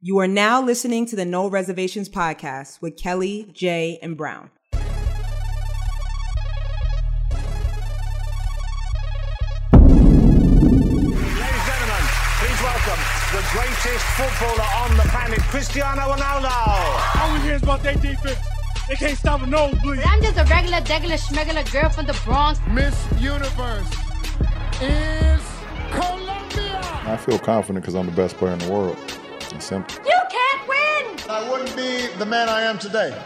You are now listening to the No Reservations podcast with Kelly, Jay, and Brown. Ladies and gentlemen, please welcome the greatest footballer on the planet, Cristiano Ronaldo. All we hear is about their defense. They can't stop a nosebleed. I'm just a regular, degular, schmegular girl from the Bronx. Miss Universe is Colombia. I feel confident because I'm the best player in the world. It's simple. You can't win! I wouldn't be the man I am today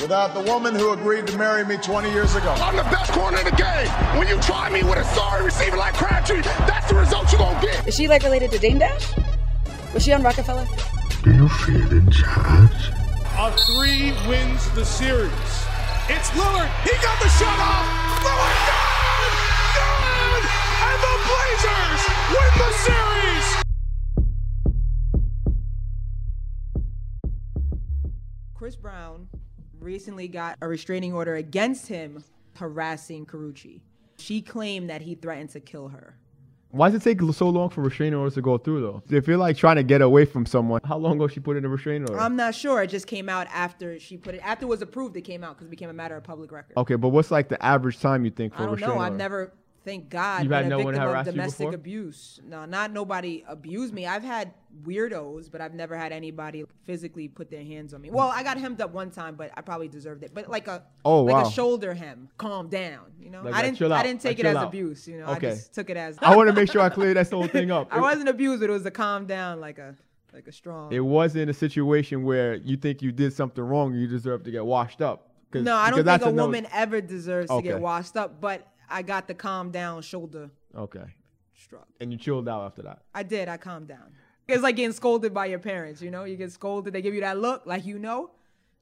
without the woman who agreed to marry me 20 years ago. I'm the best corner in the game. When you try me with a sorry receiver like Crabtree, that's the result you're gonna get. Is she like related to Dame Dash? Was she on Rockefeller? Do you feel in charge? Our three wins the series. It's Lillard. He got the shot off. Lillard, good! Good! And the Blazers win the series. Chris Brown recently got a restraining order against him harassing Karrueche. She claimed that he threatened to kill her. Why does it take so long for restraining orders to go through though? If you're like trying to get away from someone, how long ago she put in a restraining order? I'm not sure. It just came out after she put it. After it was approved, it came out because it became a matter of public record. okay, but what's like the average time you think for I a don't know. I've never, thank God, You've had been no a one victim of domestic abuse. No, not nobody abused me. I've had weirdos, but I've never had anybody physically put their hands on me. Well, I got hemmed up one time, but I probably deserved it. But like a Oh, like wow. a shoulder hem, calm down. You know, Like, I didn't I didn't take Like, it as out. abuse. You know, Okay. I just took it as I want to make sure I clear that whole thing up. I wasn't abused, but it was a calm down, like a like a strong. It wasn't a situation where you think you did something wrong you deserve to get washed up. no, I don't think a woman ever deserves to get washed up. But I got the calm down shoulder Okay, struck. and you chilled out after that. I did. I calmed down. It's like getting scolded by your parents. You know, you get scolded. They give you that look, like you know.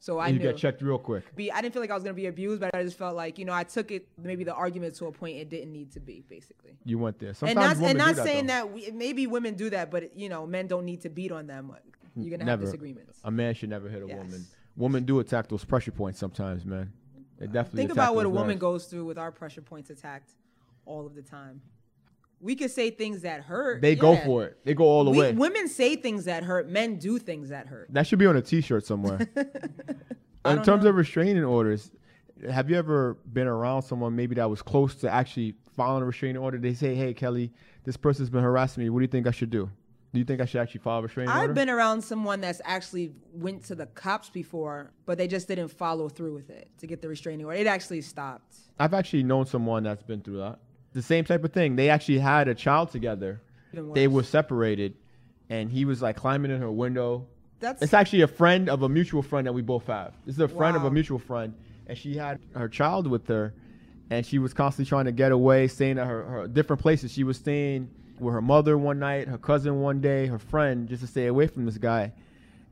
So I you knew. get checked real quick. Be, I didn't feel like I was gonna be abused, but I just felt like you know I took it maybe the argument to a point it didn't need to be basically. You went there. And Sometimes not women and do not that, saying though. that we, maybe women do that, but you know men don't need to beat on them. You're gonna have Never. disagreements. A man should never hit a Yes. woman. Women do attack those pressure points sometimes, man. They definitely Think about what a woman nerves. goes through with our pressure points attacked all of the time. We could say things that hurt. They go for it. They go all the We- way. Women say things that hurt. Men do things that hurt. That should be on a T-shirt somewhere. In terms know. of restraining orders, have you ever been around someone maybe that was close to actually filing a restraining order? They say, "Hey, Kelly, this person's been harassing me. What do you think I should do? Do you think I should actually file a restraining order?" I've been around someone that's actually went to the cops before, but they just didn't follow through with it to get the restraining order. It actually stopped. I've actually known someone that's been through that. The same type of thing. They actually had a child together. They were separated, and he was like climbing in her window. That's It's actually a friend of a mutual friend that we both have. This is a friend of a mutual friend, and she had her child with her, and she was constantly trying to get away, staying at her, her different places. She was staying with her mother one night, her cousin one day, her friend, just to stay away from this guy.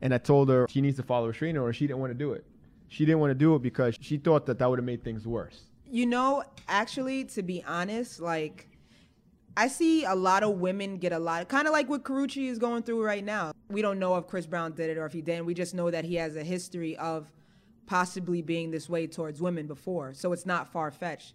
And I told her she needs to follow a order. She didn't want to do it. She didn't want to do it because she thought that that would have made things worse. you know, actually, to be honest, like I see a lot of women get a lot, kind of like what Karrueche is going through right now. We don't know if Chris Brown did it or if he didn't. We just know that he has a history of possibly being this way towards women before, so it's not far fetched.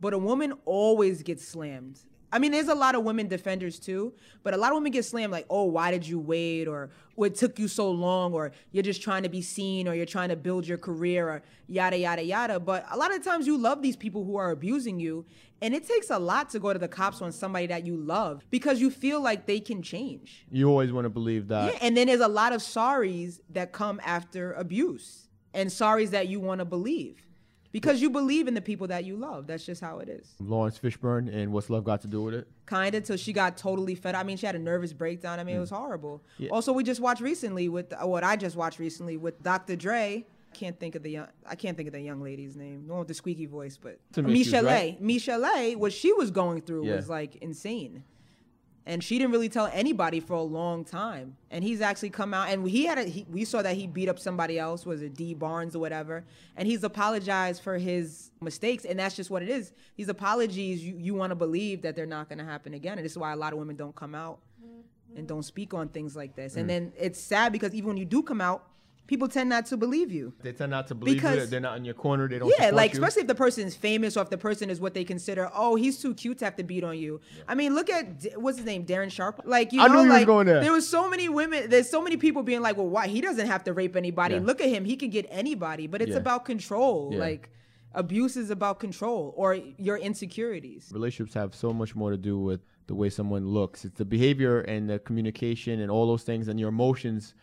But a woman always gets slammed. I mean, there's a lot of women defenders too, but a lot of women get slammed like, oh, why did you wait? Or oh, what took you so long? Or you're just trying to be seen or you're trying to build your career or yada, yada, yada. But a lot of times you love these people who are abusing you. And it takes a lot to go to the cops on somebody that you love because you feel like they can change. You always want to believe that. Yeah, and then there's a lot of sorries that come after abuse and sorries that you want to believe because you believe in the people that you love. That's just how it is. Laurence Fishburne and what's love got to do with it? Kind of till she got totally fed. Up. I mean, she had a nervous breakdown. I mean, it was horrible. Also, we just watched recently with uh, what I just watched recently with Dr. Dre. Can't think of the young. I can't think of the young lady's name. One with the squeaky voice, but Michelle. right? Michelle, what she was going through Yeah. was like insane and she didn't really tell anybody for a long time. And he's actually come out, and he had a. He, we saw that he beat up somebody else, was it Dee Barnes or whatever, and he's apologized for his mistakes, and that's just what it is. These apologies, you, you want to believe that they're not going to happen again, and this is why a lot of women don't come out and don't speak on things like this. And mm. then it's sad because even when you do come out, people tend not to believe you. They tend not to believe you. Because- They're not in your corner. They don't. Yeah, like you. especially if the person is famous or if the person is what they consider. Oh, he's too cute to have to beat on you. I mean, look at what's his name, Darren Sharp. Like you I know, knew he was like going there. there was so many women. There's so many people being like, well, why he doesn't have to rape anybody? Yeah. Look at him, he can get anybody. But it's Yeah. about control. Yeah. Like abuse is about control or your insecurities. relationships have so much more to do with the way someone looks. It's the behavior and the communication and all those things, and your emotions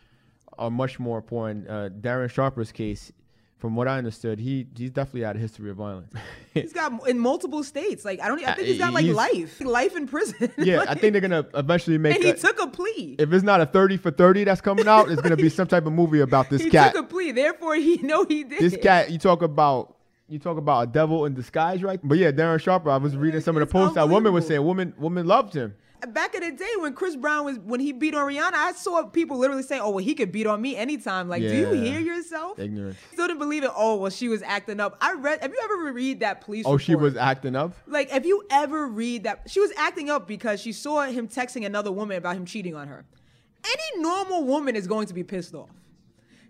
are much more important. Uh, Darren Sharper's case, from what I understood, he he's definitely had a history of violence. He's got in multiple states. Like I don't. I think Uh, he's got like he's- life, life in prison. yeah, I think they're gonna eventually make. And he a- took a plea. if it's not a thirty for thirty that's coming out, it's gonna be some type of movie about this he cat. He took a plea. Therefore, he know he did. this cat, you talk about. You talk about a devil in disguise, right? But yeah, Darren Sharper. I was reading some of the posts that woman was saying. Woman, woman loved him. Back in the day when Chris Brown was when he beat on Rihanna, I saw people literally say, "Oh, well, he could beat on me anytime." Like, do you hear yourself? Ignorant. Still didn't believe it. Oh, well, she was acting up. I read. Have you ever read that police? Oh, she was acting up. Like, if you ever read that, she was acting up because she saw him texting another woman about him cheating on her. Any normal woman is going to be pissed off.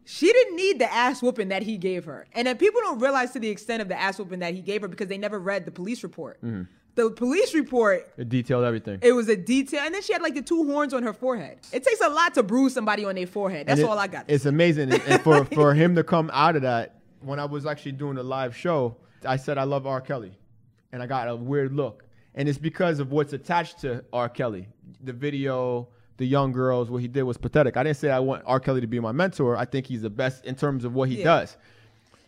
She didn't need the ass whooping that he gave her. And then people don't realize to the extent of the ass whooping that he gave her because they never read the police report. Mm-hmm. The police report It detailed everything. it was a detail, and then she had like the two horns on her forehead. It takes a lot to bruise somebody on their forehead. That's it- all I got. It's amazing, and, for for him to come out of that, when I was actually doing a live show, I said I love R. Kelly, and I got a weird look, and it's because of what's attached to R. Kelly, the video. The young girls, what he did was pathetic. I didn't say I want R. Kelly to be my mentor. I think he's the best in terms of what he Yeah. does.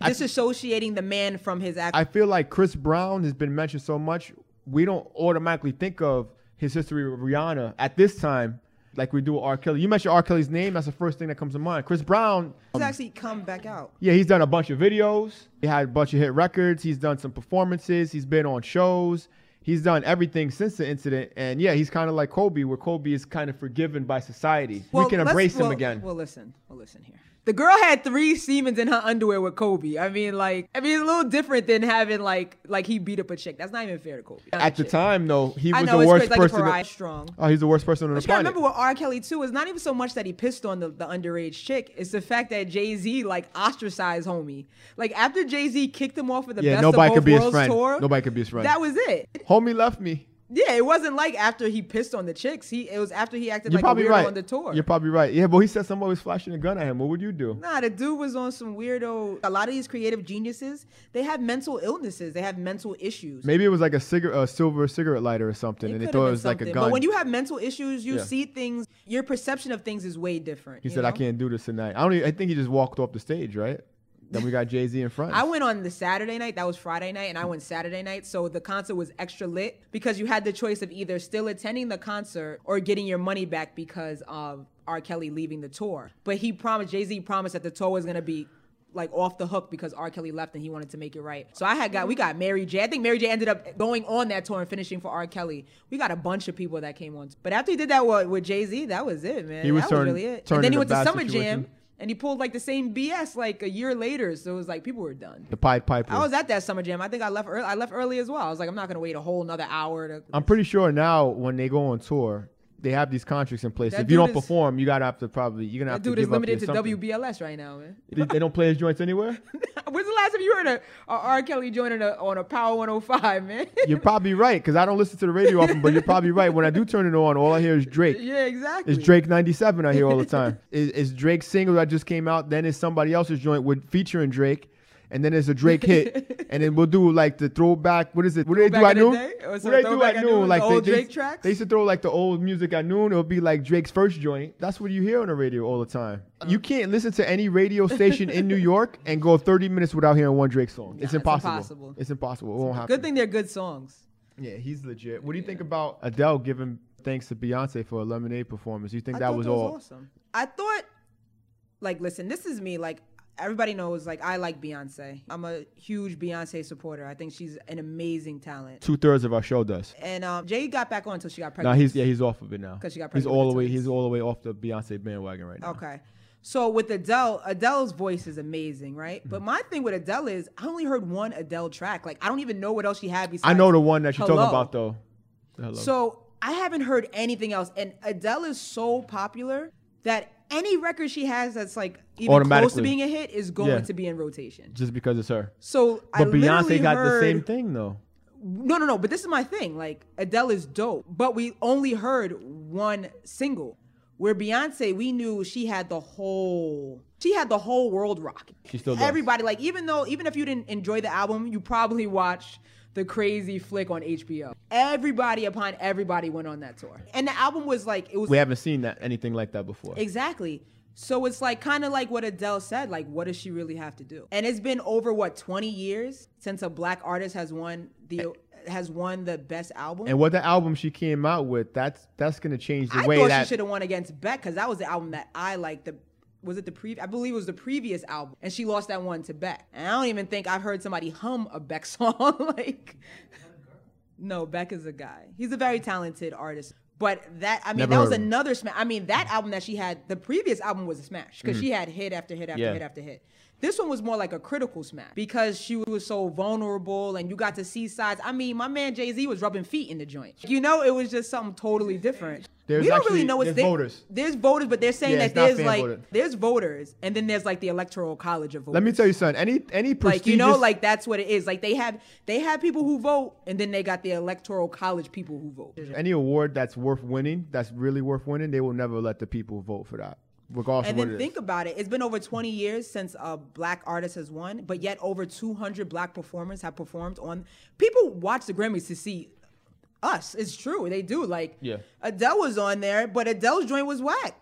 Disassociating the man from his act. I feel like Chris Brown has been mentioned so much, we don't automatically think of his history with Rihanna at this time like we do with R. Kelly. You mentioned R. Kelly's name, that's the first thing that comes to mind. Chris Brown, He's actually come back out. yeah, he's done a bunch of videos. He had a bunch of hit records. He's done some performances. He's been on shows. He's done everything since the incident. And yeah, he's kind of like Kobe, where Kobe is kind of forgiven by society. we can embrace him well- again. Well, listen. Well, listen here. The girl had three Siemens in her underwear with Kobe. I mean, like, I mean, it's a little different than having like, like he beat up a chick. That's not even fair to Kobe. At the time, though, he I was know the it's worst crazy, like person. to- strong. oh, he's the worst person on the you gotta remember with R. Kelly too, it's not even so much that he pissed on the, the underage chick. It's the fact that Jay Z like ostracized homie. Like after Jay Z kicked him off of the Yeah, best nobody of could both be his worlds friend. tour. Nobody could be his friend. That was it. Homie left me. Yeah, it wasn't like after he pissed on the chicks. He it was after he acted You're like probably a weirdo right. on the tour. You're probably right. Yeah, but he said somebody was flashing a gun at him. What would you do? Nah, the dude was on some weirdo. A lot of these creative geniuses, they have mental illnesses. They have mental issues. Maybe it was like a cigarette, a silver cigarette lighter or something, and they thought it was like a gun. But when you have mental issues, you Yeah. see things. Your perception of things is way different. he said, "I can't do this tonight." I don't. Even, I think he just walked off the stage, right? Then we got Jay Z in front. I went on the Saturday night. That was Friday night, and I went Saturday night. So the concert was extra lit because you had the choice of either still attending the concert or getting your money back because of R. Kelly leaving the tour. But he promised, Jay Z promised that the tour was gonna be like off the hook because R. Kelly left and he wanted to make it right. So I had got we got Mary J. I think Mary J. ended up going on that tour and finishing for R. Kelly. We got a bunch of people that came on. But after he did that with, with Jay Z, that was it, man. He was that turned- was really it. And then he went to Summer situation. Jam and he pulled like the same BS like a year later. So it was like people were done. the Pied Piper. I was at that summer jam. I think I left early. I left early as well. I was like, I'm not gonna wait a whole another hour to. I'm pretty sure now when they go on tour, they have these contracts in place. That if you don't is- perform, you gotta have to probably you're gonna have to dude is limited to something. WBLS right now, man. They, they don't play his joints anywhere. When's the last time you heard a, a R. Kelly joining a, on a Power 105, man? You're probably right because I don't listen to the radio often, but you're probably right. When I do turn it on, all I hear is Drake. yeah, exactly. It's Drake 97 I hear all the time. it's, is Drake's single that just came out, then it's somebody else's joint with featuring Drake, and then there's a Drake hit, and then we'll do like the throwback. What is it? What do they do at noon? What do they do at noon? Like the they, old they- Drake tracks? They used to throw like the old music at noon. It'll be like Drake's first joint. That's what you hear on the radio all the time. Uh-huh. You can't listen to any radio station in New York and go 30 minutes without hearing one Drake song. it's it's impossible. impossible. It's impossible. It won't happen. Good thing they're good songs. Yeah, he's legit. What do you think about Adele giving thanks to Beyonce for a Lemonade performance? You think I that was that was all? awesome. I thought, like, listen, this is me. Like, everybody knows, like, I like Beyonce. I'm a huge Beyonce supporter. I think she's an amazing talent. Two thirds of our show does. And um, Jay got back on until she got Now pregnant. he's yeah he's off of it now. 'Cause she got pregnant. he's all the way he's all the way off the Beyonce bandwagon right now. Okay. So with Adele, Adele's voice is amazing, right? Mm-hmm. But my thing with Adele is I only heard one Adele track. Like I don't even know what else she had besides. I know the one that you're Hello. talking about though. Hello. So I haven't heard anything else, and Adele is so popular that any record she has that's like even close to being a hit is going Yeah. to be in rotation. just because it's her. So I But literally Beyonce got heard, the same thing though. No, no, no. But this is my thing. Like Adele is dope, but we only heard one single. Where Beyonce, we knew she had the whole, she had the whole world rocking. She still does. Everybody, like even though, even if you didn't enjoy the album, you probably watched the crazy flick on HBO. Everybody upon everybody went on that tour, and the album was like it was We haven't seen that anything like that before. Exactly. So it's like kind of like what Adele said, like what does she really have to do? And it's been over what 20 years since a black artist has won the has won the best album. And what the album she came out with, that's that's gonna change the I way thought that she should have won against Beck because that was the album that I liked. The was it the pre? I believe it was the previous album, and she lost that one to Beck. And I don't even think I've heard somebody hum a Beck song. like, no, Beck is a guy. He's a very talented artist. But that I mean, Never that was heard of him. another smash. I mean, that album that she had, the previous album was a smash because she mm. had hit after hit after Yeah. hit after hit. This one was more like a critical smash because she was so vulnerable and you got to see sides. I mean, my man Jay Z was rubbing feet in the joint. You know, it was just something totally different. There's we don't actually- really know what's there's there- voters. There's voters, but they're saying Yeah, that there's like voted. there's voters, and then there's like the electoral college of voters. Let me tell you something. Any any prestigious Like you know, like that's what it is. Like they have they have people who vote, and then they got the electoral college people who vote. any award that's worth winning, that's really worth winning, they will never let the people vote for that, regardless And then think is. about it. It's been over 20 years since a black artist has won, but yet over 200 black performers have performed on. People watch the Grammys to see us. It's true. They do. Like Yeah. Adele was on there, but Adele's joint was whack.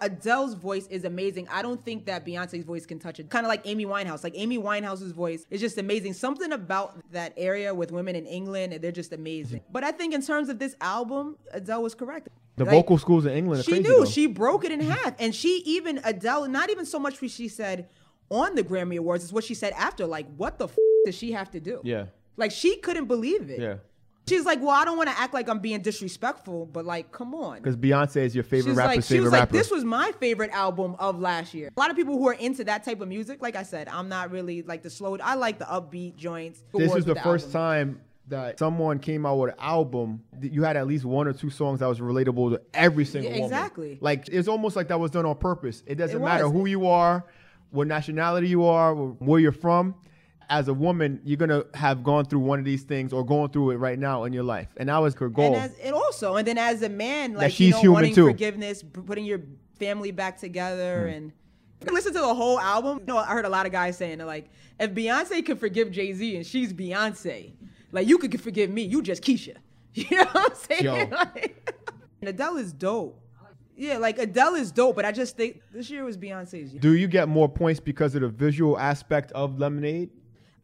Adele's voice is amazing. I don't think that Beyonce's voice can touch it. Kind of like Amy Winehouse. Like Amy Winehouse's voice is just amazing. Something about that area with women in England, and they're just amazing. But I think in terms of this album, Adele was correct. The Like, vocal schools in England are she knew though. she broke it in half and she even adele not even so much what she said on the grammy awards is what she said after like what the f- does she have to do Yeah. like she couldn't believe it Yeah. She's like well i don't want to act like i'm being disrespectful but like come on Because Beyonce is your favorite She's rapper's like, she favorite was like, rapper. this was my favorite album of last year. A lot of people who are into that type of music, like I said, I'm not really like the slow. I like the upbeat joints. this is the, the first album. time that someone came out with an album that you had at least one or two songs that was relatable to every single Yeah, woman. exactly. Like it's almost like that was done on purpose. It doesn't It matter was. who you are, what nationality you are, or where you're from. As a woman, you're gonna have gone through one of these things or going through it right now in your life, and that was her goal. And as and also, and then as a man, like she's you know, human wanting too. forgiveness, putting your family back together, Hmm. and listen to the whole album. You know, I heard a lot of guys saying like, if Beyonce could forgive Jay Z and she's Beyonce, like you could forgive me, you just Keisha. You know what I'm saying? Yo. Like, and Adele is dope. Yeah, like Adele is dope, but I just think this year was Beyonce's year. Do you get more points because of the visual aspect of Lemonade?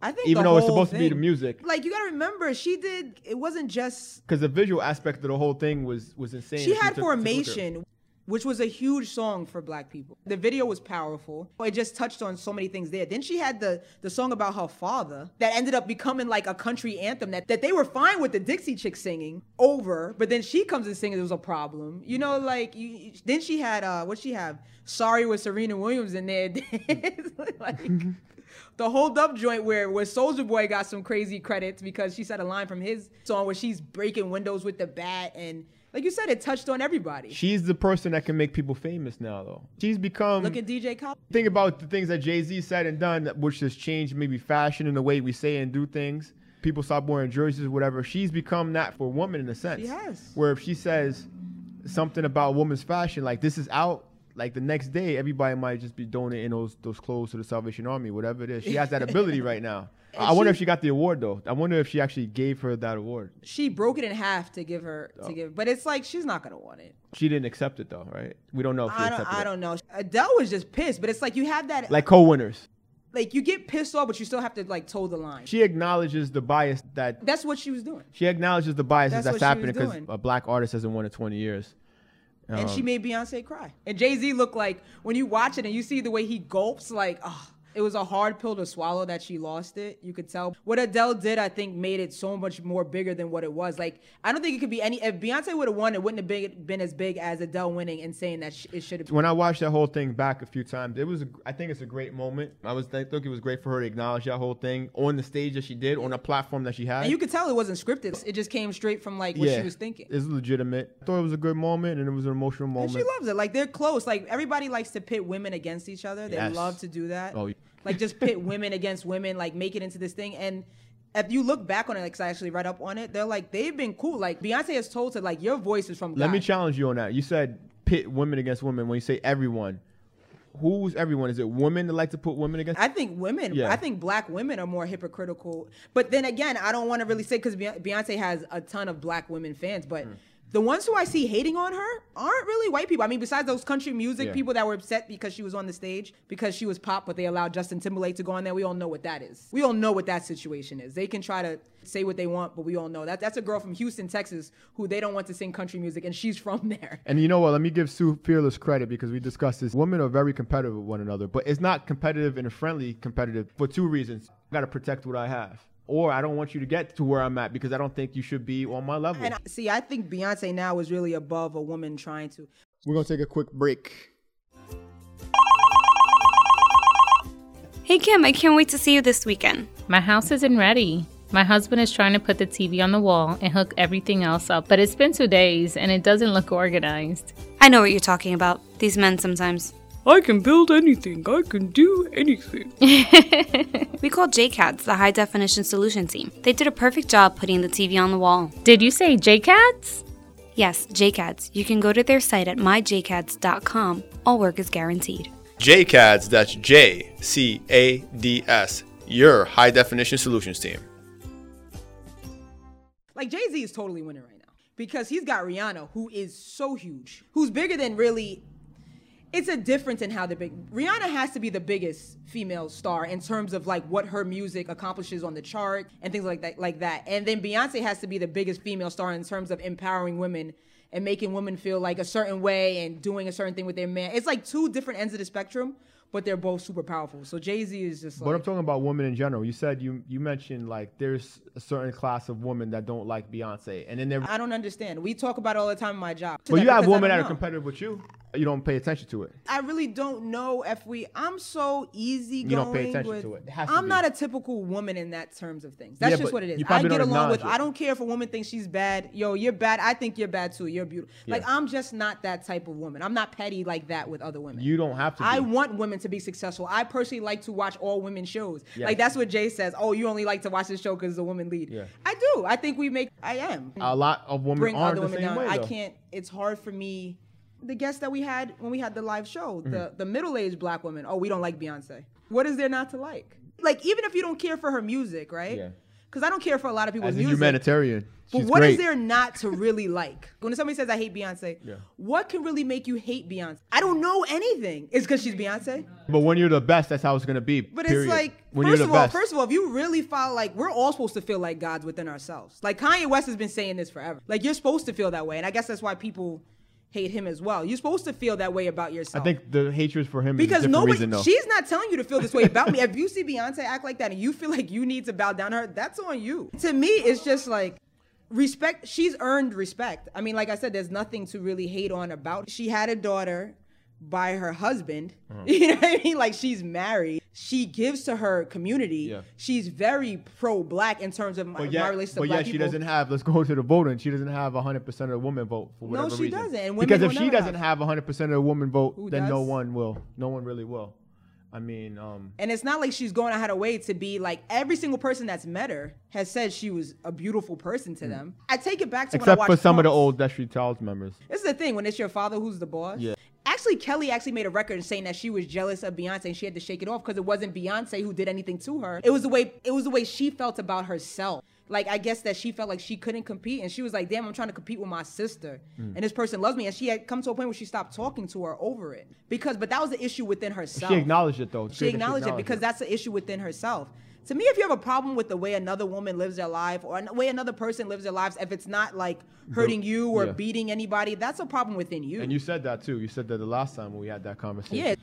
I think even though it's supposed to be the music. Like you gotta remember, she did. It wasn't just Because the visual aspect of the whole thing was was insane. She had took- took a look. Formation, which was a huge song for black people. The video was powerful. It just touched on so many things there. Then she had the the song about her father that ended up becoming like a country anthem that, that they were fine with the Dixie chick singing over, but then she comes and sings it was a problem. You know, like you- then she had uh what she have? Sorry with Serena Williams in there. like the Hold Up joint where where Soulja Boy got some crazy credits because she said a line from his song where she's breaking windows with the bat and like you said, it touched on everybody. She's the person that can make people famous now, though. She's become. Look at DJ Khaled. think about the things that Jay Z said and done, which has changed maybe fashion and the way we say and do things. People stop wearing jerseys or whatever. She's become that for a woman in a sense. Has. Where if she says something about women's fashion, like this is out, like the next day, everybody might just be donating those those clothes to the Salvation Army, whatever it is. She has that ability right now. And I wonder if she got the award though. I wonder if she actually gave her that award. She broke it in half to give her Oh. to give, but it's like she's not gonna want it. She didn't accept it though, right? We don't know if she I don't, accepted I it. don't know. Adele was just pissed, but it's like you have that Like co-winners. like you get pissed off, but you still have to like toe the line. She acknowledges the bias that That's what she was doing, She acknowledges the biases That's that's, she happening because a black artist hasn't won in 20 years. And she Um, made Beyonce cry. And Jay Z looked like when you watch it and you see the way he gulps, like oh, It was a hard pill to swallow that she lost it. You could tell. What Adele did, I think, made it so much more bigger than what it was. Like, I don't think it could be any. If Beyonce would have won, it wouldn't have been, been as big as Adele winning and saying that sh- it should have. When I watched that whole thing back a few times, it was. A, I think it's a great moment. I was. I think it was great for her to acknowledge that whole thing on the stage that she did, on a platform that she had. And you could tell it wasn't scripted. It just came straight from like what she was thinking. It's legitimate. I thought it was a good moment, and it was an emotional moment. And she loves it. Like they're close. Like everybody likes to pit women against each other. They Yes. love to do that. Oh. Like just pit women against women. Like make it into this thing. And if you look back on it, like I actually read up on it, they're like they've been cool. Like Beyonce has told to like your voice is from God. Let me challenge you on that. You said pit women against women. When you say everyone, who's everyone? Is it women that like to put women against? I think women, Yeah. I think black women are more hypocritical. But then again, I don't want to really say because Beyonce has a ton of black women fans, but. Hmm. The ones who I see hating on her aren't really white people. I mean, besides those country music Yeah. people that were upset because she was on the stage because she was pop, but they allowed Justin Timberlake to go on there. We all know what that is. We all know what that situation is. They can try to say what they want, but we all know that that's a girl from Houston, Texas, who they don't want to sing country music, and she's from there. And you know what? Let me give Sue Fearless credit because we discussed this. Women are very competitive with one another, but it's not competitive in a friendly competitive for two reasons. I got to protect what I have. Or I don't want you to get to where I'm at because I don't think you should be on my level. And I- see, I think Beyonce now is really above a woman trying to. We're going to take a quick break. Hey Kim, I can't wait to see you this weekend. My house isn't ready. My husband is trying to put the TV on the wall and hook everything else up, but it's been two days and it doesn't look organized. I know what you're talking about. These men sometimes. I can build anything. I can do anything. We called JCADS the High Definition Solution Team. They did a perfect job putting the TV on the wall. Did you say JCADS? Yes, JCADS. You can go to their site at myjcads.com. All work is guaranteed. JCADS, that's J C A D S, your high definition solutions team. Like Jay Z is totally winning right now because he's got Rihanna, who is so huge, who's bigger than really. It's a difference in how the big Rihanna has to be the biggest female star in terms of like what her music accomplishes on the chart and things like that, like that. And then Beyonce has to be the biggest female star in terms of empowering women and making women feel like a certain way and doing a certain thing with their man. It's like two different ends of the spectrum, but they're both super powerful. So Jay Z is just But I'm talking about women in general. You said you you mentioned like there's a certain class of women that don't like Beyonce, and then there. I don't understand. We talk about it all the time in my job. But you have women that are competitive with you. You don't pay attention to it. I really don't know if we. I'm so easy You don't pay attention with. to it. It I'm be. not a typical woman in that terms of things. That's Yeah, just what it is. I get along with. it. I don't care if a woman thinks she's bad. Yo, you're bad. I think you're bad too. You're beautiful. Like I'm just not that type of woman. I'm not petty like that with other women. You don't have to. I be. want women to be successful. I personally like to watch all women shows. Yes. Like that's what Jay says. Oh, you only like to watch this show because it's a woman lead. Yeah. I do. I think we make. I am A lot of women bring aren't other the women same down. way. I can't. It's hard for me. The guests that we had when we had the live show, Mm-hmm. the the middle aged black women. Oh, we don't like Beyonce. What is there not to like? Like even if you don't care for her music, right? Yeah. Because I don't care for a lot of people's As a music. humanitarian, But she's what is great. there not to really like? When somebody says I hate Beyonce, Yeah. what can really make you hate Beyonce? I don't know anything. It's because she's Beyonce. But when you're the best, that's how it's gonna be. But period. it's like, when first of all, best. first of all, if you really follow, like, we're all supposed to feel like gods within ourselves. Like Kanye West has been saying this forever. Like you're supposed to feel that way, and I guess that's why people hate him as well. You're supposed to feel that way about yourself. I think the hatred for him because is a nobody, reason though. she's not telling you to feel this way about me. If you see Beyonce act like that and you feel like you need to bow down to her, that's on you. To me, it's just like respect. She's earned respect. I mean, like I said, there's nothing to really hate on about. She had a daughter by her husband. Uh-huh. You know what I mean? Like she's married. She gives to her community. Yeah. She's very pro-black in terms of my, yet, my relationship but black yet she people. doesn't have. Let's go to the voting. She doesn't have 100 percent of the women vote for whatever No, she reason. doesn't, and women because if she doesn't have 100 percent of the women vote, Who then no one will. No one really will. I mean, um, And it's not like she's going out her way to be like every single person that's met her has said she was a beautiful person to them. I take it back to when I Mm. except watched for some of the old Destiny Childs members. This is the thing when it's your father who's the boss. Yeah. Actually, Kelly actually made a record saying that she was jealous of Beyonce and she had to shake it off because it wasn't Beyonce who did anything to her. It was the way it was the way she felt about herself. Like I guess that she felt like she couldn't compete and she was like, "Damn, I'm trying to compete with my sister, Mm. and this person loves me." And she had come to a point where she stopped talking to her over it because, but that was the issue within herself. She acknowledged it though. She great that acknowledged it because that's the issue within herself. To me, if you have a problem with the way another woman lives their life or the way another person lives their lives, if it's not like hurting you or yeah. beating anybody, that's a problem within you. And you said that too. You said that the last time we had that conversation. yeah.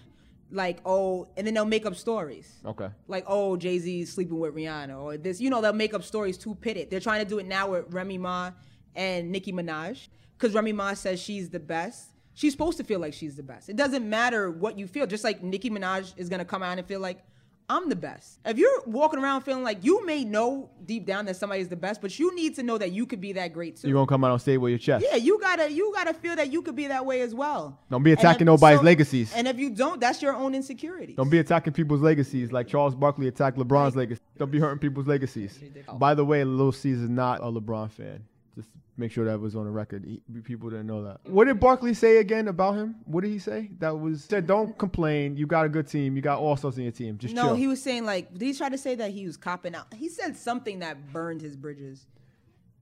like oh, and then they'll make up stories. Okay. Like oh, Jay Z's sleeping with Rihanna or this. You know, they'll make up stories to pit it. They're trying to do it now with Remy Ma and Nicki Minaj because Remy Ma says she's the best. She's supposed to feel like she's the best. It doesn't matter what you feel. Just like Nicki Minaj is gonna come out and feel like I'm the best. If you're walking around feeling like you may know deep down that somebody is the best, but you need to know that you could be that great too. You're gonna come out on stage with your chest. Yeah, you gotta you gotta feel that you could be that way as well. Don't be attacking if- nobody's so- legacies. And if you don't, that's your own insecurity. Don't be attacking people's legacies like Charles Barkley attacked LeBron's legacy. Don't be hurting people's legacies. By the way, Lil C's is not a LeBron fan. Just make sure that was on the record. He- people didn't know that. What did Barkley say again about him? What did he say? That was said. Don't complain. You got a good team. You got all stars in your team. Just no, chill. he was saying like did he try to say that he was copping out? He said something that burned his bridges.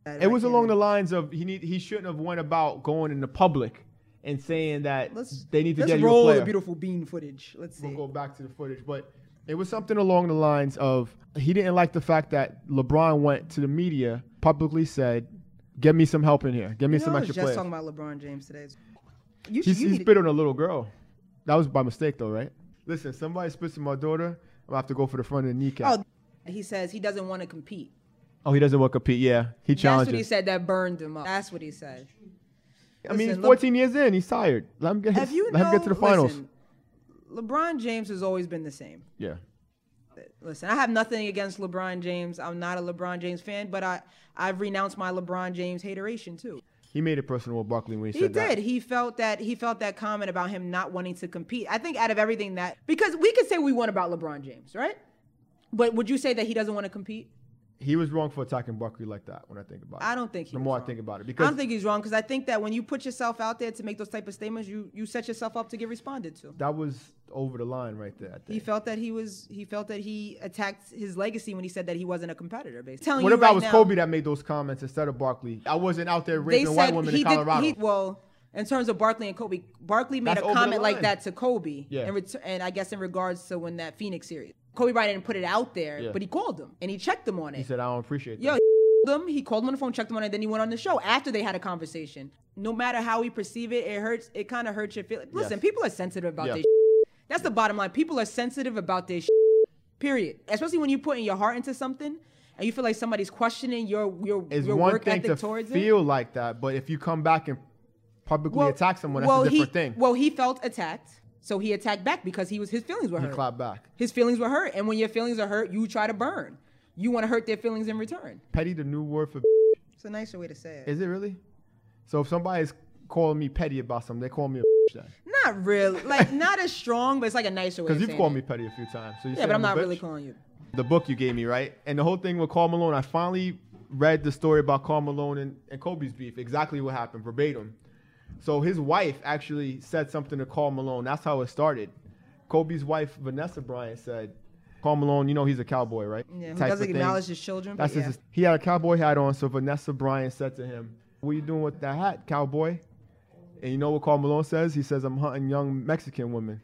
it was along the lines of he need he shouldn't have went about going in the public and saying that Let's they need to let's get you a role player. the beautiful bean footage. Let's see. We'll go back to the footage, but it was something along the lines of he didn't like the fact that LeBron went to the media, publicly said, "Get me some help in here. Get me You know, some I was just players." talking about LeBron James today. You, He's, you he spit on a little girl. That was by mistake, though, right? Listen, somebody spits on my daughter. I'm gonna have to go for the front of the kneecap. Oh, he says he doesn't want to compete. Oh, he doesn't want to compete. Yeah, he That's what he said. That burned him up. That's what he said. I mean, he's Listen, Le- 14 years in. He's tired. Let him get. You let him get to the know- finals. listen, LeBron James has always been the same. Yeah. Listen, I have nothing against LeBron James. I'm not a LeBron James fan, but I I've renounced my LeBron James hateration too. He made it personal with Barkley when he, He said did. that. He felt that he felt that comment about him not wanting to compete. I think out of everything that because we could say we want about LeBron James, right? But would you say that he doesn't want to compete? He was wrong for attacking Barkley like that. When I think about it, I don't think he The more I think about it, because I don't think he's wrong because I think that when you put yourself out there to make those type of statements, you you set yourself up to get responded to. that was over the line right there. I. He felt that he was he felt that he attacked his legacy when he said that he wasn't a competitor. Basically, telling What if right was now, Kobe that made those comments instead of Barkley? I wasn't out there raping white women in Colorado. did. He, well, in terms of Barkley and Kobe, Barkley made That's a comment like that to Kobe. Yeah. In ret- and I guess in regards to when that Phoenix series, Kobe Bryant didn't put it out there, Yeah. but he called him and he checked him on it. he said, "I don't appreciate that." Yo, he called him. He called him on the phone, checked him on it, then he went on the show after they had a conversation. No matter how we perceive it, it hurts. It kind of hurts your feelings. Listen, Yes. people are sensitive about Yeah. this. That's the bottom line. People are sensitive about this. Period. Especially when you're putting your heart into something and you feel like somebody's questioning your your It's your one work thing ethic to towards it. feel like that, but if you come back and publicly attack someone, that's well, a different he, thing. Well, he felt attacked, so he attacked back because he was his feelings were he hurt. clapped back. His feelings were hurt, and when your feelings are hurt, you try to burn. You want to hurt their feelings in return. Petty, the new word for It's a nicer way to say it. is it really? So if somebody's calling me petty about something, they call me a then. Not really, like not as strong, but it's like a nicer way. Because you've called it. me petty a few times. So you Yeah, but I'm a not really calling you. the book you gave me, right? And the whole thing with Karl Malone, I finally read the story about Karl Malone and, and Kobe's beef, exactly what happened, verbatim. So his wife actually said something to Karl Malone. That's how it started. Kobe's wife, Vanessa Bryant, said, Karl Malone, you know he's a cowboy, right? Yeah, Type doesn't of thing. his children, That's yeah. he had a cowboy hat on, so Vanessa Bryant said to him, What are you doing with that hat, cowboy? And you know what Karl Malone says? He says, I'm hunting young Mexican women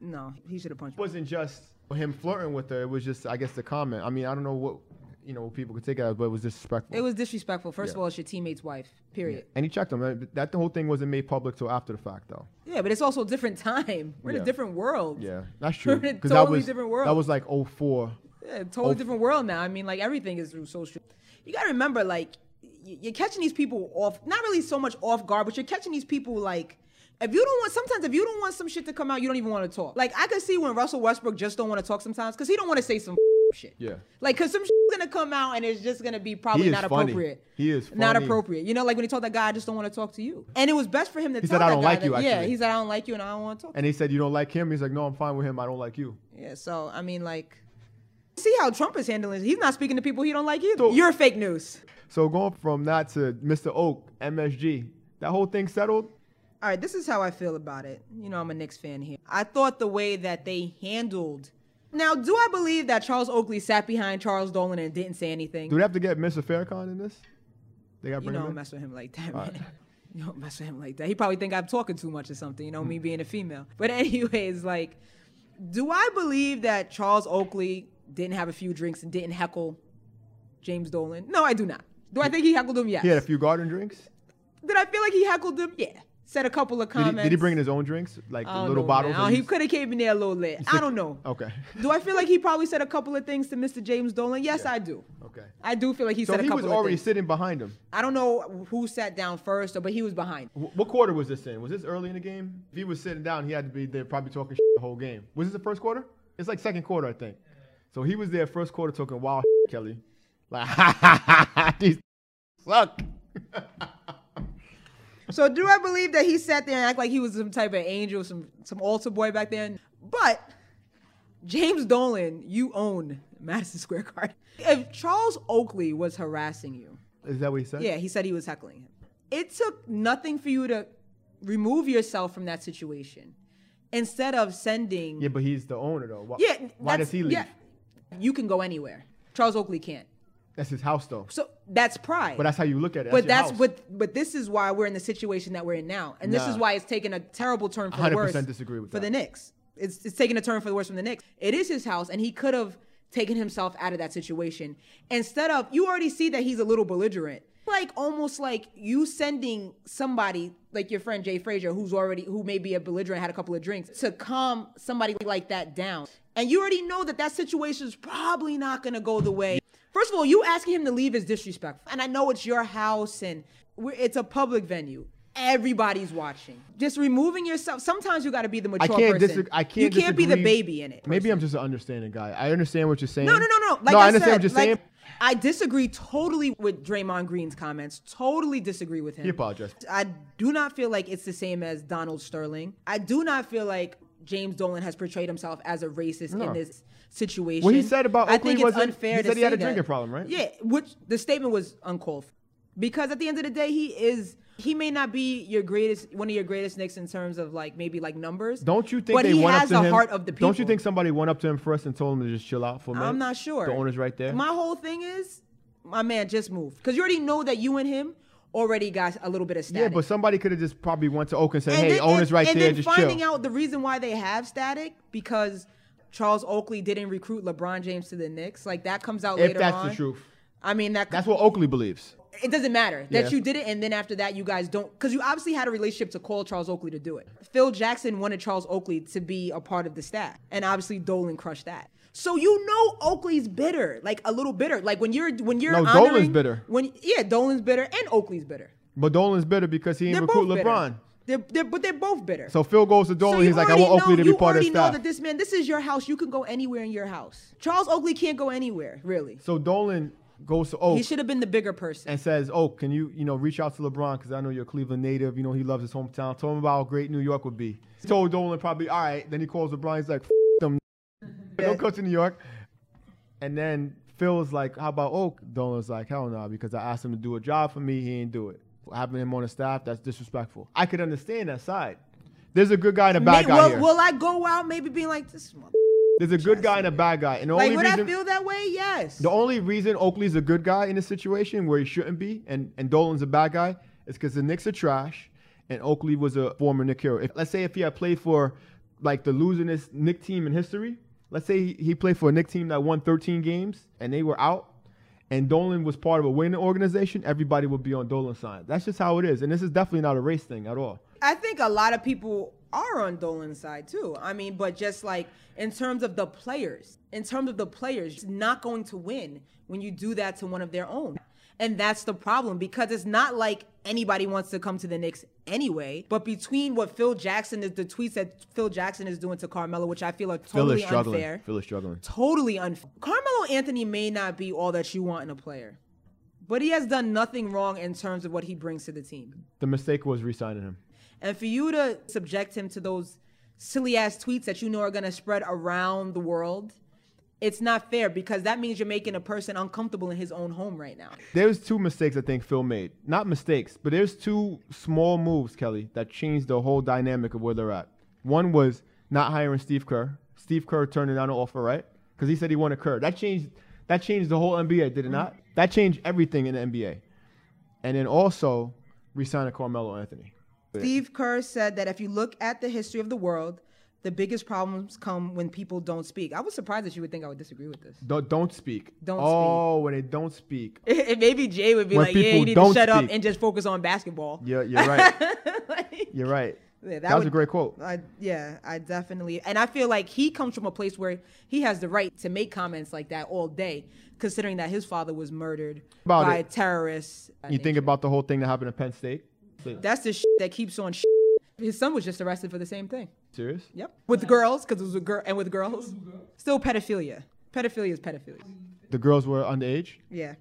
No, he should have punched. it wasn't just him flirting with her. It was just, I guess, the comment. I mean, I don't know what you know what people could take it as, but it was disrespectful. It was disrespectful. First of all, it's your teammate's wife. Period. and he checked him. That- the whole thing wasn't made public till after the fact, though. Yeah, but it's also a different time. We're in a different world. Yeah, that's true. We're in a totally that was different world. that was like 04. Yeah, totally Oh. different world now. I mean, like everything is through social. You gotta remember, like you're catching these people off, not really so much off guard, but you're catching these people like. If you don't want, sometimes if you don't want some shit to come out, you don't even want to talk. Like I could see when Russell Westbrook just don't want to talk sometimes because he don't want to say some shit. Yeah. Like, cause some shit's gonna come out and it's just gonna be probably not funny. appropriate. He is not appropriate. You know, like when he told that guy, I just don't want to talk to you. And it was best for him to He said, "I don't like you, that- Yeah, he said, I don't like you and I don't want to talk. And he said, "You don't like him." He's like, "No, I'm fine with him. I don't like you." Yeah, so I mean, like, see how Trump is handling. it. He's not speaking to people he don't like either. You're fake news. So going from that to Mr. Oak, MSG, that whole thing settled. All right, this is how I feel about it. You know, I'm a Knicks fan here. I thought the way that they handled. Now, do I believe that Charles Oakley sat behind Charles Dolan and didn't say anything? Do they have to get Mr. Farrakhan in this? They got to you don't him mess with him like that, All man. right. You don't mess with him like that. He probably think I'm talking too much or something. You know, Hmm. me being a female. But anyways, like, do I believe that Charles Oakley didn't have a few drinks and didn't heckle James Dolan? No, I do not. Do I think he heckled him? Yes. He had a few garden drinks. Did I feel like he heckled him? Yeah. Said a couple of Did he, comments. did he bring in his own drinks, like little know, bottles? Oh, he he could have came in there a little lit. I don't know. Okay. Do I feel like he probably said a couple of things to Mr. James Dolan? Yes, I do. Okay. I do feel like he so said a he was already things. sitting behind him. I don't know who sat down first, but he was behind. What quarter was this in? Was this early in the game? If he was sitting down, he had to be there probably talking the whole game. Was this the first quarter? It's like second quarter, I think. So he was there first quarter talking wild Kelly. Like, ha ha ha ha, these suck. So do I believe that he sat there and act like he was some type of angel, some some altar boy back then? But James Dolan, you own Madison Square Garden. If Charles Oakley was harassing you, Is that what he said? yeah, he said he was heckling him. It took nothing for you to remove yourself from that situation instead of sending. Yeah, but he's the owner though. Why, Yeah, why does he leave? Yeah, you can go anywhere. Charles Oakley can't. That's his house though. So that's pride. But that's how you look at it. but your that's house. but but this is why we're in the situation that we're in now, and this is why it's taken a terrible turn for the 100% worse. disagree with for that. the Knicks. It's it's taking a turn for the worse from the Knicks. It is his house, and he could have taken himself out of that situation instead of. You already see that he's a little belligerent, like almost like you sending somebody like your friend Jay Frazier, who's already who may be a belligerent, had a couple of drinks, to calm somebody like that down, and you already know that that situation is probably not gonna go the way. First of all, you asking him to leave is disrespectful. And I know it's your house and we're, it's a public venue. Everybody's watching. Just removing yourself. Sometimes you got to be the I mature can't person. disagree. I can't. You can't be the baby in it. Maybe I'm just an understanding guy. I understand what you're saying. No, no, no, no. Like no, I, I understand said, what you're like, saying. I disagree totally with Draymond Green's comments. Totally disagree with him. He apologized. I do not feel like it's the same as Donald Sterling. I do not feel like James Dolan has portrayed himself as a racist No. in this situation. What he said about I think it's unfair he said he had a that. drinking problem, right? Yeah, which the statement was uncalled for. Because at the end of the day, he is he may not be your greatest one of your greatest Knicks in terms of like maybe like numbers. Don't you think but they he went has up to the him? heart of the people. Don't you think somebody went up to him first and told him to just chill out for a minute? I'm not sure. The owner's right there. My whole thing is, my man just moved because you already know that you and him already got a little bit of static. yeah, but somebody could have just probably went to Oak and said, And "Hey, then- owner's and- right and there, then just finding chill." out the reason why they have static because Charles Oakley didn't recruit LeBron James to the Knicks. Like that comes out If later that's on. the truth, I mean that that's what Oakley believes. it doesn't matter that Yeah. you did it and then after that you guys don't because you obviously had a relationship to call Charles Oakley to do it. Phil Jackson wanted Charles Oakley to be a part of the staff and obviously Dolan crushed that. So you know Oakley's bitter, like a little bitter. Like when you're when you're No, Dolan's bitter. When yeah, Dolan's bitter and Oakley's bitter. But Dolan's bitter because he didn't recruit. LeBron. They're, they're but they're both bitter. So Phil goes to Dolan. So he's like, "I want Oakley know- to be you part of the already know that this man, this is your house. You can go anywhere in your house. Charles Oakley can't go anywhere, really. so Dolan goes to Oak He should have been the bigger person. and says, "Oh, can you, you know, reach out to LeBron because I know you're a Cleveland native. You know, he loves his hometown. Tell him about how great New York would be. He told Dolan probably, all right. Then he calls LeBron. He's like, F- them, don't go to New York. And then Phil's like, how about Oak? Dolan's like, hell no, because I asked him to do a job for me. He ain't do it. Having him on the staff, that's disrespectful. I could understand that side. There's a good guy and a bad May- guy will, here. will I go out maybe being like this? There's a good guy and a bad guy. And the Like only would reason, I feel that way? Yes. the only reason Oakley's a good guy in this situation where he shouldn't be, and, and Dolan's a bad guy, is because the Knicks are trash, and Oakley was a former Knick hero. If, let's say if he had played for like the losingest Knick team in history, let's say he, played for a Knick team that won 13 games and they were out, and Dolan was part of a winning organization, everybody would be on Dolan's side. That's just how it is, and this is definitely not a race thing at all. I think a lot of people are on Dolan's side too. I mean, but just like in terms of the players, in terms of the players, it's not going to win when you do that to one of their own. And that's the problem because it's not like anybody wants to come to the Knicks anyway. But between what Phil Jackson is, the tweets that Phil Jackson is doing to Carmelo, which I feel are Phil totally struggling. unfair. Phil is struggling. Totally unfair. Carmelo Anthony may not be all that you want in a player, but he has done nothing wrong in terms of what he brings to the team. The mistake was re-signing him. And for you to subject him to those silly ass tweets that you know are gonna spread around the world, it's not fair because that means you're making a person uncomfortable in his own home right now. There's two mistakes I think Phil made. Not mistakes, but there's two small moves, Kelly, that changed the whole dynamic of where they're at. One was not hiring Steve Kerr. Steve Kerr turning down an offer, right? Because he said he wanted Kerr. That changed. That changed the whole NBA, did it not? That changed everything in the NBA. And then also re-signing Carmelo Anthony. Steve Kerr said that if you look at the history of the world, the biggest problems come when people don't speak. I was surprised that you would think I would disagree with this. Don't, don't speak. Don't oh, when they don't speak. It, maybe Jay would be When like, "Yeah, you need to shut up and just focus on basketball." You're, you're right. you're right. Yeah, that was a great quote. I, yeah, I definitely, and I feel like he comes from a place where he has the right to make comments like that all day, considering that his father was murdered About by it. terrorists. You think about the whole thing that happened at Penn State? That's the shit that keeps on. Shit. His son was just arrested for the same thing. Serious? Yep, with girls because it was a girl, and with girls, still pedophilia. Pedophilia is pedophilia. The girls were underage? Yeah,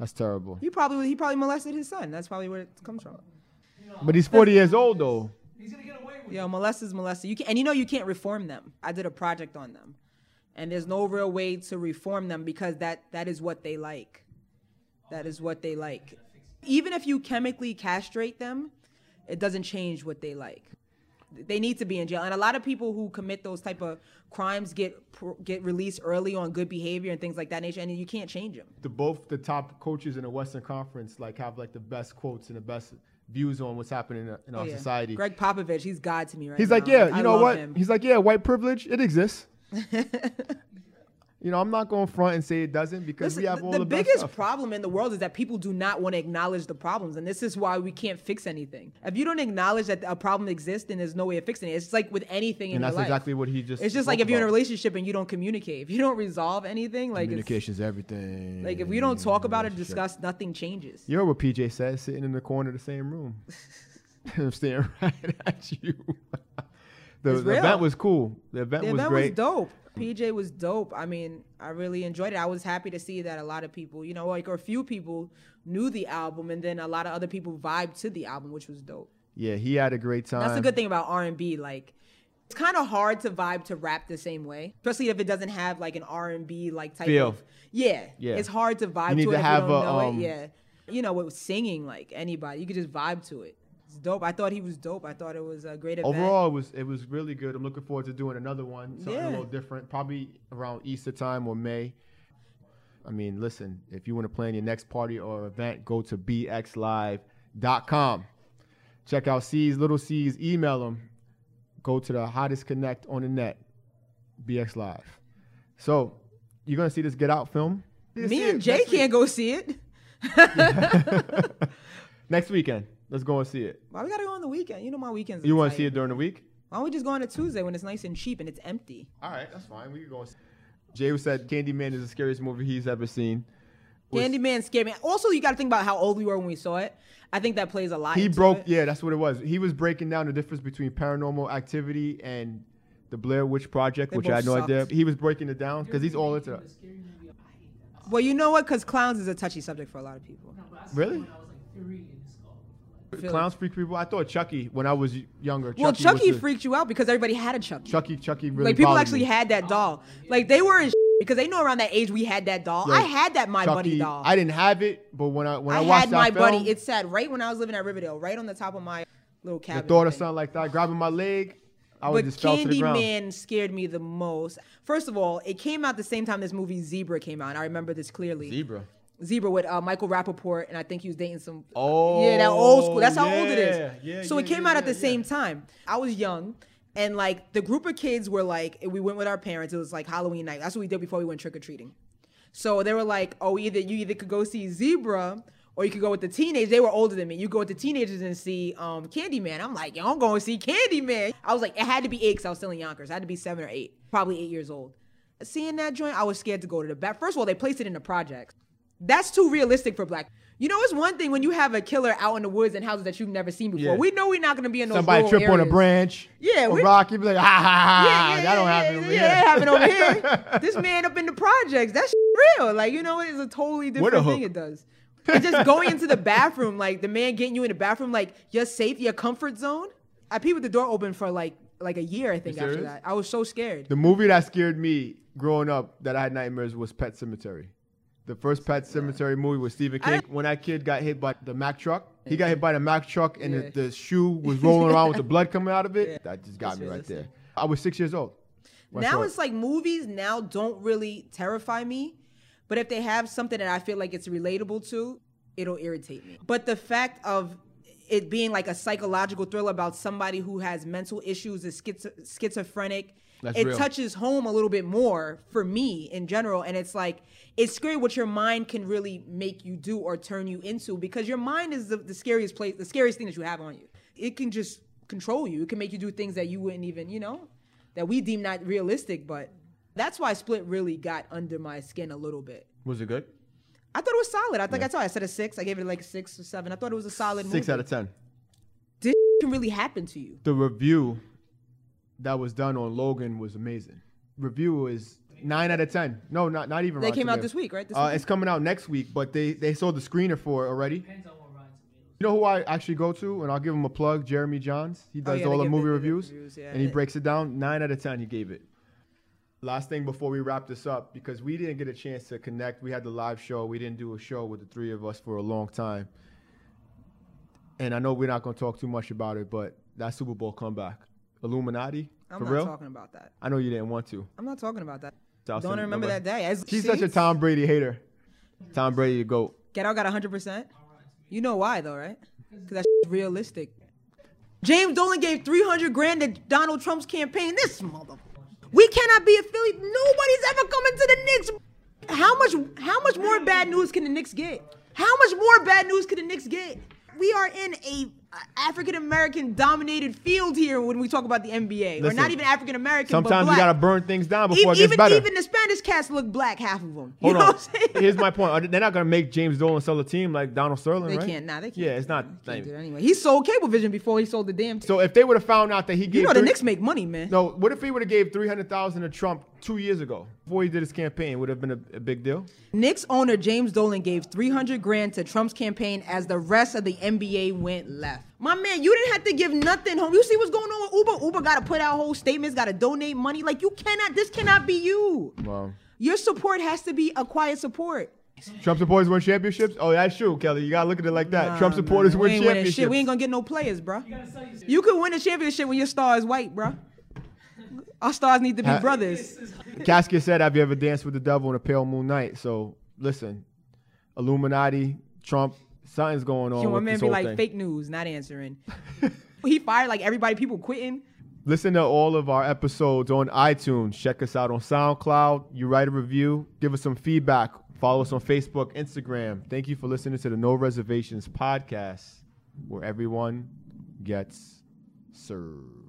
That's terrible. he probably he probably molested his son. That's probably where it comes from. But he's 40 years old, though. He's gonna get away with Yo, it. Yo, molest is molested. You can, and you know you can't reform them. I did a project on them, and there's no real way to reform them because that that is what they like. That is what they like. Even if you chemically castrate them, it doesn't change what they like. They need to be in jail, and a lot of people who commit those type of crimes get get released early on good behavior and things like that nature, and you can't change them. The both the top coaches in the Western Conference like have like the best quotes and the best views on what's happening in, in Oh, our yeah. society. Gregg Popovich, he's God to me right He's now. like, yeah, you I know what? him. He's like, yeah, white privilege, it exists. you know, I'm not going front and say it doesn't because we Listen, have the, all the the, biggest problem in the world is that people do not want to acknowledge the problems, and this is why we can't fix anything. If you don't acknowledge that a problem exists, then there's no way of fixing it. It's like with anything in and that's life. exactly what he just. it's just like if you're in a relationship and you don't communicate, if you don't resolve anything, like Communication's everything. like if we don't talk about it, discuss, nothing changes. You heard what PJ said, sitting in the corner of the same room. I'm staring right at you. The, the event was cool. The event The was event great. was dope. PJ was dope. I mean, I really enjoyed it. I was happy to see that a lot of people, you know, like or a few people knew the album, and then a lot of other people vibed to the album, which was dope. Yeah, he had a great time. That's the good thing about R and B. Like, it's kind of hard to vibe to rap the same way, especially if it doesn't have like an R and B like type Feel. of. Yeah, Yeah. It's hard to vibe You need to to it if have you don't a, know um, it. Yeah, you know, with singing like anybody, you could just vibe to it. It's dope. I thought he was dope. I thought it was a great event. Overall, it was it was really good. I'm looking forward to doing another one, something Yeah. a little different, probably around Easter time or May. I mean, listen, if you want to plan your next party or event, go to bxlive.com. Check out C's, Little C's, email them. Go to the hottest connect on the net, BX Live. So, you're going to see this Get Out film? Me and Jay can't go see it. Next weekend. Let's go and see it. Why we gotta go on the weekend? You know my weekends. You want to see it during the week? Why don't we just go on a Tuesday when it's nice and cheap and it's empty? All right, that's fine. We can go. And see. Jay said Candyman is the scariest movie he's ever seen. Was- Candyman scared me. Also, you got to think about how old we were when we saw it. I think that plays a lot. He into broke. it. Yeah, that's what it was. He was breaking down the difference between Paranormal Activity and the Blair Witch Project, They which I had no both idea. He was breaking it down because he's all into. Well, you know what? Because clowns is a touchy subject for a lot of people. Really? Feel Clowns freak people. I thought Chucky when I was younger. Well, Chucky, was Chucky the- freaked you out because everybody had a Chucky. Chucky, Chucky really. like people actually me. had that doll. Like they were in because they know around that age we had that doll. Yeah, I had that My Buddy Chucky, doll. I didn't have it, but when I when I, I watched had My film, Buddy. It sat right when I was living at Riverdale, right on the top of my little the cabin. thought of thing. something like that, grabbing my leg, I would But just fell to the ground. Candyman scared me the most. First of all, it came out the same time this movie Zebra came out. and I remember this clearly. Zebra. Zebra with uh, Michael Rapaport, and I think he was dating some. Oh, yeah, that old school. That's how old it is. yeah, is. yeah, so it came yeah, out at the yeah, same time. I was young, and like the group of kids were like, we went with our parents. It was like Halloween night. That's what we did before we went trick or treating. So they were like, oh, either you either could go see Zebra. Or you could go with the teenagers. They were older than me. You go with the teenagers and see um, Candyman. I'm like, yo, I'm going to see Candyman. I was like, it had to be eight because I was still in Yonkers. I had to be seven or eight, probably eight years old. Seeing that joint, I was scared to go to the back. First of all, they placed it in the projects. That's too realistic for black. You know, it's one thing when you have a killer out in the woods and houses that you've never seen before. Yeah. We know we're not going to be in those Somebody trip on a branch. Yeah, we- rock. You'd be like, ha ha ha. Yeah, yeah, that don't yeah, happen yeah, over yeah, here. happened over here. this man up in the projects, that's real. Like, you know, it's a totally What a different thing it does. And just going into the bathroom, like the man getting you in the bathroom, like your safe, your comfort zone. I peed with the door open for like like a year, I think, after that. I was so scared. The movie that scared me growing up that I had nightmares was Pet Sematary. The first Pet Sematary movie was Stephen King. when that kid got hit by the Mack truck, he got hit by the Mack truck and Yeah. the, the shoe was rolling around with the blood coming out of it. Yeah. That just got That's me right there. I was six years old. now it's like movies now don't really terrify me, but if they have something that I feel like it's relatable to, it'll irritate me. But the fact of it being like a psychological thriller about somebody who has mental issues, is schizo- schizophrenic. That's it real. touches home a little bit more for me in general, and it's like it's scary what your mind can really make you do or turn you into because your mind is the, the scariest place, the scariest thing that you have on you. It can just control you. It can make you do things that you wouldn't even, you know, that we deem not realistic. But that's why Split really got under my skin a little bit. Was it good? I thought it was solid. I think I told you, I said a six. I gave it like a six or seven. I thought it was a solid Six movie. out of ten. This can really happen to you. The review that was done on Logan was amazing. Review is nine out of ten. No, not not even. They Rotten came out Tomatoes. this week, right? This uh, week? it's coming out next week, but they they saw the screener for it already. You know who I actually go to, and I'll give him a plug. Jeremy Jahns. He does Oh, yeah, all they the give movie the- the reviews, reviews, yeah. and he breaks it down. Nine out of ten, he gave it. Last thing before we wrap this up, because we didn't get a chance to connect. We had the live show. We didn't do a show with the three of us for a long time. And I know we're not going to talk too much about it, but that Super Bowl comeback, Illuminati, I'm for not real. talking about that. I know you didn't want to. I'm not talking about that. South Don't remember that day. As- She's see? such a Tom Brady hater. Tom Brady, you goat. Get out got 100%. You know why, though, right? Because that's realistic. James Dolan gave 300 grand to Donald Trump's campaign. This mother. We cannot be affiliated. Nobody's ever coming to the Knicks. How much how much more bad news can the Knicks get? How much more bad news can the Knicks get? We are in a African American dominated field here when we talk about the NBA. or not even African American, but Sometimes you gotta burn things down before even, it gets better. even the Spanish cats look black, half of them. Hold on. what I'm saying? Here's my point. They- They're not gonna make James Dolan sell a team like Donald Sterling, They right? can't. Nah, they can't. Yeah, it's not. Can't do it anyway. He sold Cablevision before he sold the damn. Team. So if they would have found out that he gave, you know the three- Knicks make money, man. No, what if he would have gave three hundred thousand to Trump two years ago before he did his campaign? Would have been a, a big deal. Knicks owner James Dolan gave 300 grand to Trump's campaign as the rest of the NBA went left. My man, you didn't have to give nothing home. You see what's going on with Uber? Uber got to put out whole statements, got to donate money. Like you cannot. This cannot be you. Wow. Your support has to be a quiet support. Trump supporters win championships. Oh, that's true, Kelly. You gotta look at it like that. Nah, Trump supporters win championships. Shit. We ain't gonna get no players, bro. You can win a championship when your star is white, bro. Our stars need to be Ha- brothers. Casket said, "Have you ever danced with the devil on a pale moon night?" So listen, Illuminati, Trump, something's going on. Your with man be whole like thing. fake news, not answering. he fired like everybody, people quitting. Listen to all of our episodes on iTunes. Check us out on SoundCloud. You write a review, give us some feedback. Follow us on Facebook, Instagram. Thank you for listening to the No Reservations podcast, where everyone gets served.